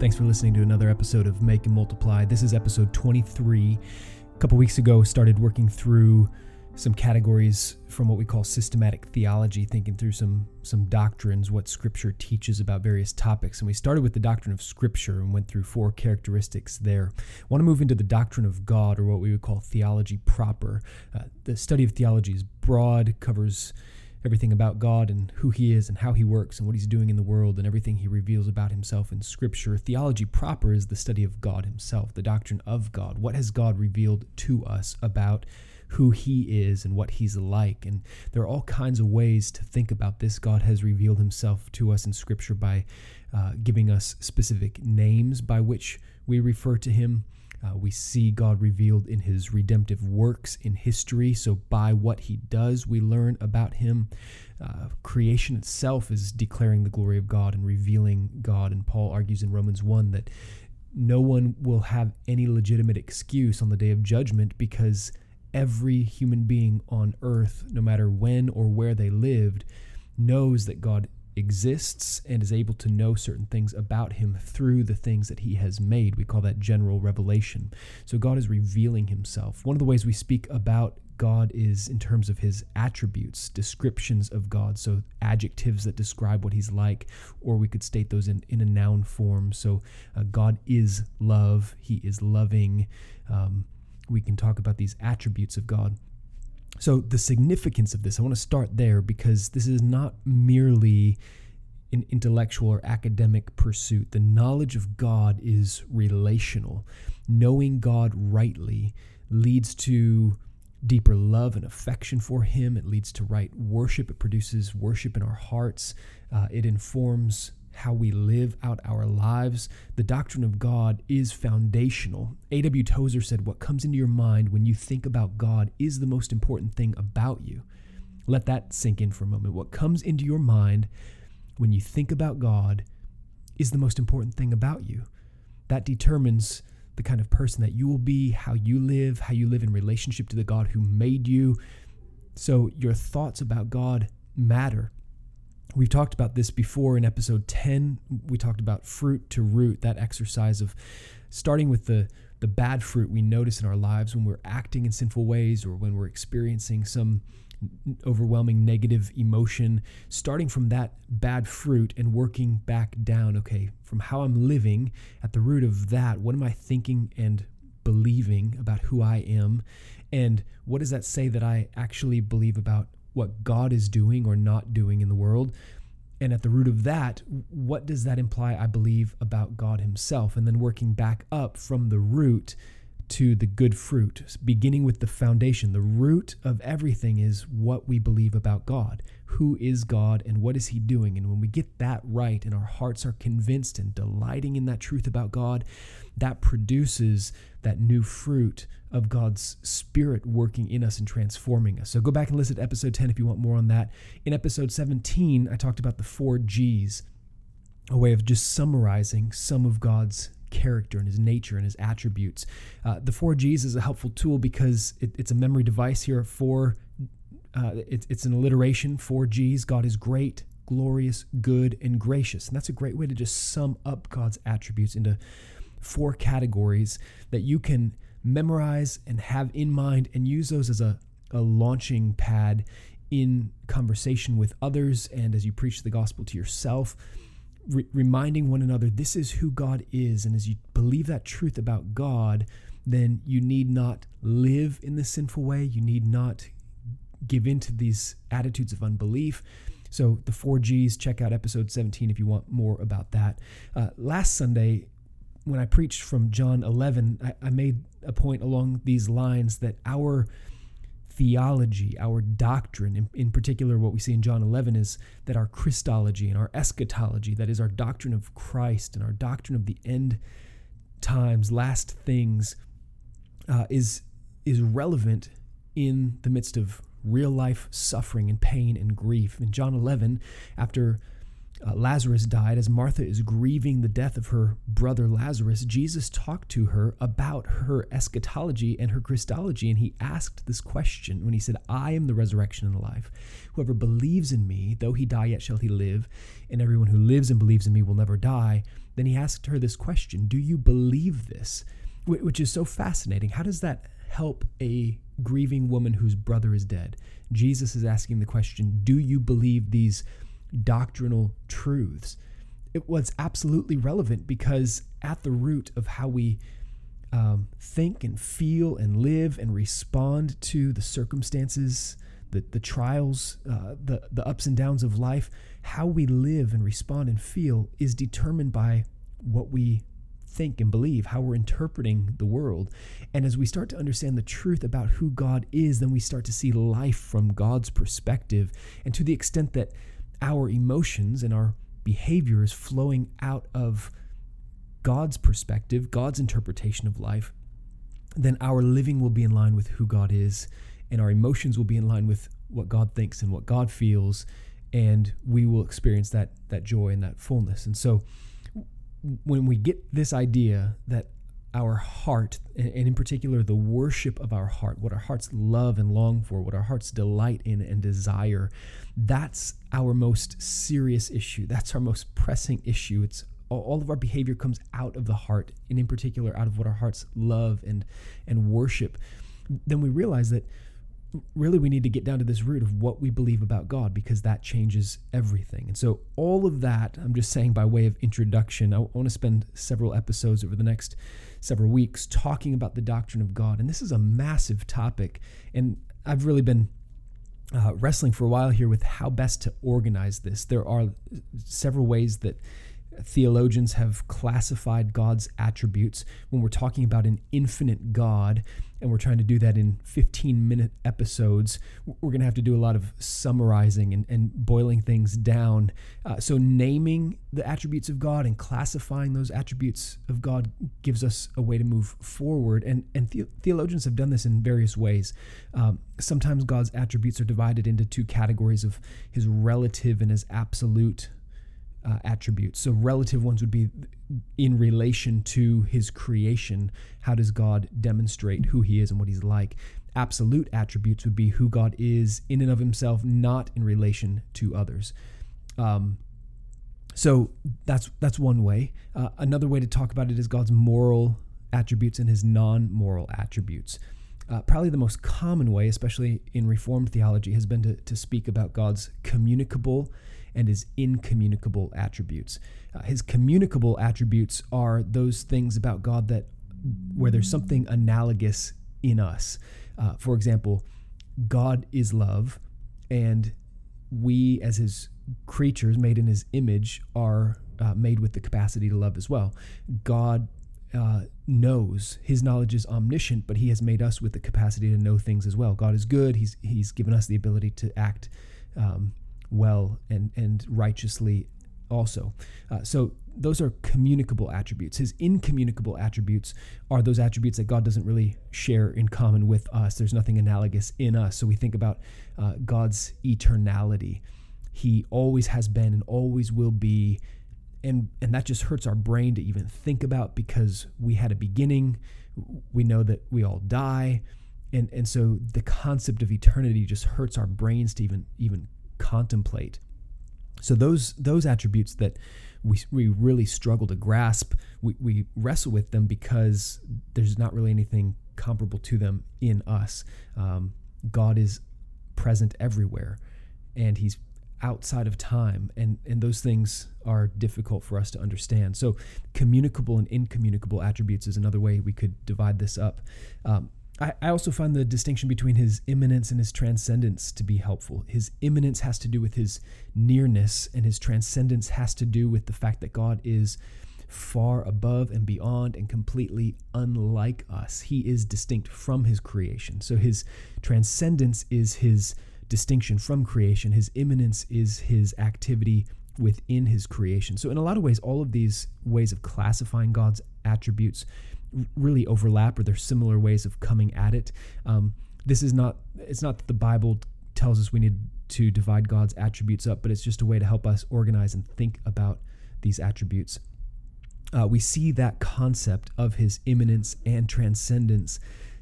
Thanks for listening to another episode of Make and Multiply. This is episode 23. A couple weeks ago, started working through some categories from what we call systematic theology, thinking through some some doctrines, what Scripture teaches about various topics. And we started with the doctrine of Scripture and went through four characteristics there. I want to move into the doctrine of God, or what we would call theology proper. Uh, the study of theology is broad, covers everything about God and who He is and how He works and what He's doing in the world and everything He reveals about Himself in Scripture. Theology proper is the study of God Himself, the doctrine of God. What has God revealed to us about who He is and what He's like? And there are all kinds of ways to think about this. God has revealed Himself to us in Scripture by uh, giving us specific names by which we refer to Him. Uh, we see God revealed in his redemptive works in history. So, by what he does, we learn about him. Uh, creation itself is declaring the glory of God and revealing God. And Paul argues in Romans 1 that no one will have any legitimate excuse on the day of judgment because every human being on earth, no matter when or where they lived, knows that God exists and is able to know certain things about him through the things that he has made. We call that general revelation. So God is revealing himself. One of the ways we speak about God is in terms of his attributes, descriptions of God. So adjectives that describe what he's like, or we could state those in, in a noun form. So uh, God is love, he is loving. Um, we can talk about these attributes of God. So, the significance of this, I want to start there because this is not merely an intellectual or academic pursuit. The knowledge of God is relational. Knowing God rightly leads to deeper love and affection for Him. It leads to right worship. It produces worship in our hearts. Uh, it informs how we live out our lives. The doctrine of God is foundational. A.W. Tozer said, What comes into your mind when you think about God is the most important thing about you. Let that sink in for a moment. What comes into your mind when you think about God is the most important thing about you. That determines the kind of person that you will be, how you live, how you live in relationship to the God who made you. So your thoughts about God matter. We've talked about this before in episode 10. We talked about fruit to root, that exercise of starting with the, the bad fruit we notice in our lives when we're acting in sinful ways or when we're experiencing some overwhelming negative emotion, starting from that bad fruit and working back down. Okay, from how I'm living, at the root of that, what am I thinking and believing about who I am? And what does that say that I actually believe about what God is doing or not doing in the world. And at the root of that, what does that imply, I believe, about God Himself? And then working back up from the root to the good fruit, beginning with the foundation. The root of everything is what we believe about God. Who is God and what is He doing? And when we get that right and our hearts are convinced and delighting in that truth about God, that produces that new fruit of God's Spirit working in us and transforming us. So go back and listen to episode 10 if you want more on that. In episode 17, I talked about the four G's, a way of just summarizing some of God's character and his nature and his attributes. Uh, the four G's is a helpful tool because it, it's a memory device here. Four, uh, it, it's an alliteration. Four G's. God is great, glorious, good, and gracious. And that's a great way to just sum up God's attributes into four categories that you can memorize and have in mind and use those as a, a launching pad in conversation with others and as you preach the gospel to yourself re- reminding one another this is who God is. And as you believe that truth about God, then you need not live in the sinful way. You need not give into these attitudes of unbelief. So, the four G's, check out episode 17 if you want more about that. Uh, last Sunday, when I preached from John 11, I, I made a point along these lines that our theology, our doctrine, in, in, particular, what we see in John 11 is that our Christology and our eschatology, that is our doctrine of Christ and our doctrine of the end times, last things, uh, is, is relevant in the midst of real life suffering and pain and grief. In John 11, after uh, Lazarus died, as Martha is grieving the death of her brother Lazarus, Jesus talked to her about her eschatology and her Christology. And he asked this question when he said, I am the resurrection and the life. Whoever believes in me, though he die, yet shall he live. And everyone who lives and believes in me will never die. Then he asked her this question Do you believe this? Which is so fascinating. How does that help a grieving woman whose brother is dead? Jesus is asking the question Do you believe these? doctrinal truths. It was absolutely relevant because at the root of how we um, think and feel and live and respond to the circumstances, the, the trials, uh, the, the ups and downs of life, how we live and respond and feel is determined by what we think and believe, how we're interpreting the world. And as we start to understand the truth about who God is, then we start to see life from God's perspective. And to the extent that our emotions and our behavior is flowing out of God's perspective, God's interpretation of life, then our living will be in line with who God is, and our emotions will be in line with what God thinks and what God feels, and we will experience that that joy and that fullness. And so when we get this idea that our heart, and in particular the worship of our heart, what our hearts love and long for, what our hearts delight in and desire, that's our most serious issue. That's our most pressing issue. It's all of our behavior comes out of the heart, and in particular out of what our hearts love and and worship. Then we realize that really we need to get down to this root of what we believe about God because that changes everything. And so, all of that, I'm just saying by way of introduction, I want to spend several episodes over the next several weeks talking about the doctrine of God. And this is a massive topic. And I've really been uh, wrestling for a while here with how best to organize this. There are several ways that theologians have classified God's attributes when we're talking about an infinite God and we're trying to do that in 15 minute episodes, we're going to have to do a lot of summarizing and, and boiling things down. Uh, so, naming the attributes of God and classifying those attributes of God gives us a way to move forward. And, and the, theologians have done this in various ways. Um, sometimes God's attributes are divided into two categories of his relative and his absolute uh, attributes. So, relative ones would be in relation to his creation. How does God demonstrate who he is and what he's like? Absolute attributes would be who God is in and of himself, not in relation to others. Um, so that's that's one way. Uh, another way to talk about it is God's moral attributes and his non-moral attributes. Uh, probably the most common way, especially in Reformed theology, has been to, to speak about God's communicable and his incommunicable attributes. Uh, his communicable attributes are those things about God that where there's something analogous in us. Uh, for example, God is love, and we, as his creatures made in his image, are uh, made with the capacity to love as well. God uh, knows his knowledge is omniscient, but he has made us with the capacity to know things as well. God is good. He's he's given us the ability to act um, well and, and righteously also. Uh, so those are communicable attributes. His incommunicable attributes are those attributes that God doesn't really share in common with us. There's nothing analogous in us. So we think about uh, God's eternality. He always has been and always will be. And, and that just hurts our brain to even think about because we had a beginning. We know that we all die. And, and so the concept of eternity just hurts our brains to even even contemplate. So those those attributes that we, we really struggle to grasp, we, we wrestle with them because there's not really anything comparable to them in us. Um, God is present everywhere, and He's outside of time, and and those things are difficult for us to understand. So, communicable and incommunicable attributes is another way we could divide this up. Um, I, I also find the distinction between his immanence and his transcendence to be helpful. His immanence has to do with his nearness, and his transcendence has to do with the fact that God is far above and beyond and completely unlike us. He is distinct from his creation. So his transcendence is his distinction from creation, his immanence is his activity within his creation. So, in a lot of ways, all of these ways of classifying God's attributes really overlap or they're similar ways of coming at it. Um, this is not, it's not that the Bible tells us we need to divide God's attributes up, but it's just a way to help us organize and think about these attributes. Uh, we see that concept of his immanence and transcendence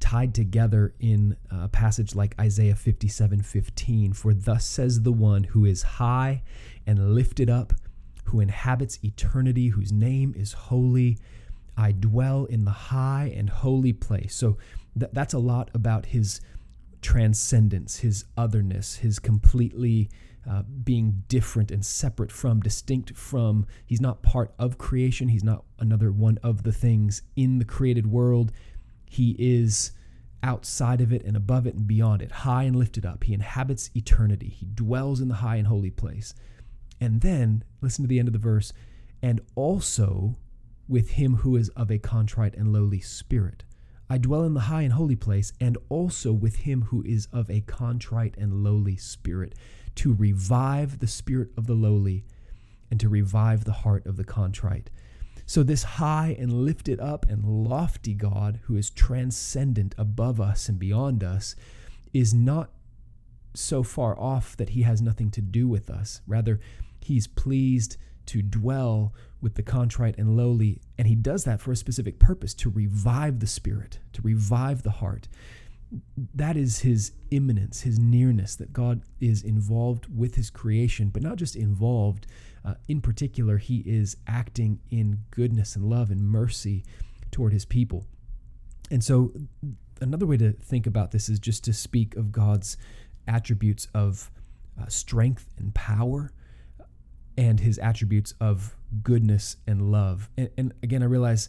tied together in a passage like Isaiah 57 15. For thus says the one who is high and lifted up, who inhabits eternity, whose name is holy. I dwell in the high and holy place. So th- that's a lot about his transcendence, his otherness, his completely uh, being different and separate from, distinct from. He's not part of creation. He's not another one of the things in the created world. He is outside of it and above it and beyond it, high and lifted up. He inhabits eternity. He dwells in the high and holy place. And then, listen to the end of the verse, and also with him who is of a contrite and lowly spirit. I dwell in the high and holy place, and also with him who is of a contrite and lowly spirit, to revive the spirit of the lowly and to revive the heart of the contrite. So, this high and lifted up and lofty God who is transcendent above us and beyond us is not so far off that he has nothing to do with us. Rather, he's pleased to dwell with the contrite and lowly, and he does that for a specific purpose to revive the spirit, to revive the heart. That is his immanence, his nearness, that God is involved with his creation, but not just involved, uh, in particular, he is acting in goodness and love and mercy toward his people. And so, another way to think about this is just to speak of God's attributes of uh, strength and power and his attributes of goodness and love. And, and again, I realize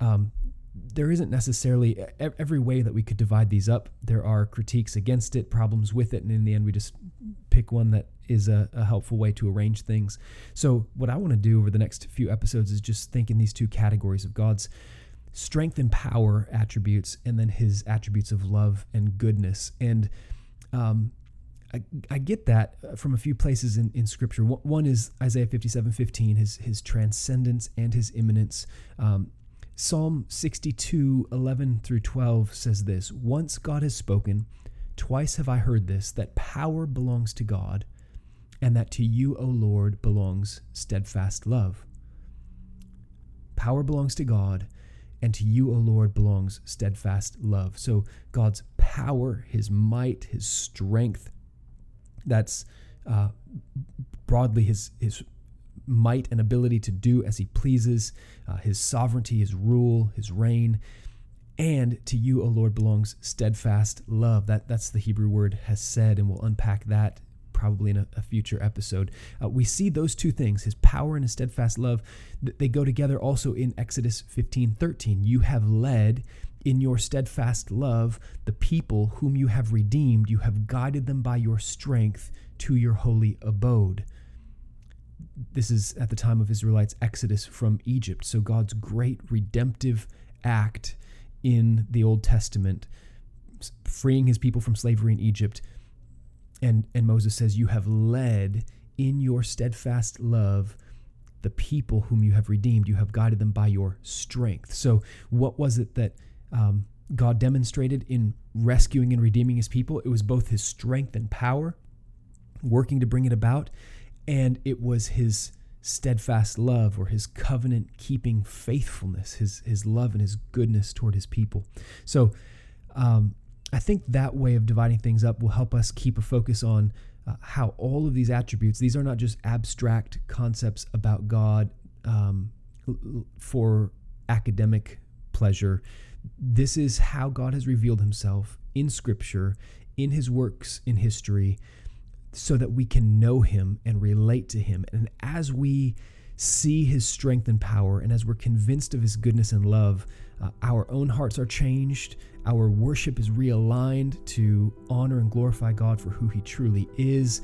um, there isn't necessarily every way that we could divide these up. There are critiques against it, problems with it, and in the end, we just pick one that is a, a helpful way to arrange things. So, what I want to do over the next few episodes is just think in these two categories of God's strength and power attributes, and then His attributes of love and goodness. And um, I, I, get that from a few places in, in Scripture. One is Isaiah 57 15, his, his transcendence and his immanence. Um, Psalm 62, 11 through 12 says this Once God has spoken, twice have I heard this, that power belongs to God, and that to you, O Lord, belongs steadfast love. Power belongs to God, and to you, O Lord, belongs steadfast love. So God's power, his might, his strength, that's uh, broadly his, his might and ability to do as he pleases, uh, his sovereignty, his rule, his reign. And to you, O Lord, belongs steadfast love. That, that's the Hebrew word hesed, and we'll unpack that probably in a, a future episode. Uh, we see those two things, his power and his steadfast love, they go together also in Exodus 15 13. You have led in your steadfast love the people whom you have redeemed, you have guided them by your strength to your holy abode this is at the time of Israelites' exodus from Egypt. So God's great redemptive act in the Old Testament, freeing his people from slavery in Egypt. And, and Moses says, You have led in your steadfast love the people whom you have redeemed. You have guided them by your strength. So, what was it that um, God demonstrated in rescuing and redeeming his people? It was both his strength and power, working to bring it about, and it was his steadfast love or his covenant keeping faithfulness, his, his love and his goodness toward his people. So um, I think that way of dividing things up will help us keep a focus on uh, how all of these attributes, these are not just abstract concepts about God um, for academic pleasure. This is how God has revealed himself in Scripture, in his works in history, so that we can know him and relate to him. And as we see his strength and power, and as we're convinced of his goodness and love, uh, our own hearts are changed. Our worship is realigned to honor and glorify God for who he truly is.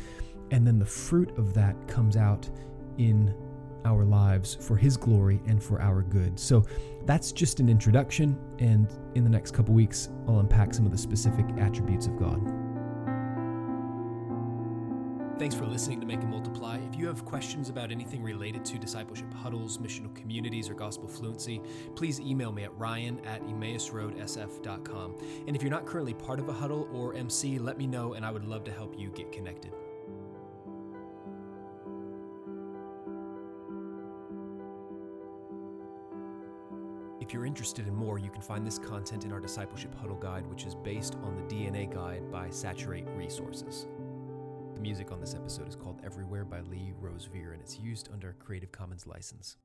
And then the fruit of that comes out in our lives for His glory and for our good. So that's just an introduction, and in the next couple weeks, I'll unpack some of the specific attributes of God. Thanks for listening to Make and Multiply. If you have questions about anything related to discipleship huddles, missional communities, or gospel fluency, please email me at ryan at emmausroadsf.com. And if you're not currently part of a huddle or MC, let me know and I would love to help you get connected. If you're interested in more, you can find this content in our Discipleship Huddle Guide, which is based on the DNA Guide by Saturate Resources. The music on this episode is called Everywhere by Lee Rosevere, and it's used under a Creative Commons license.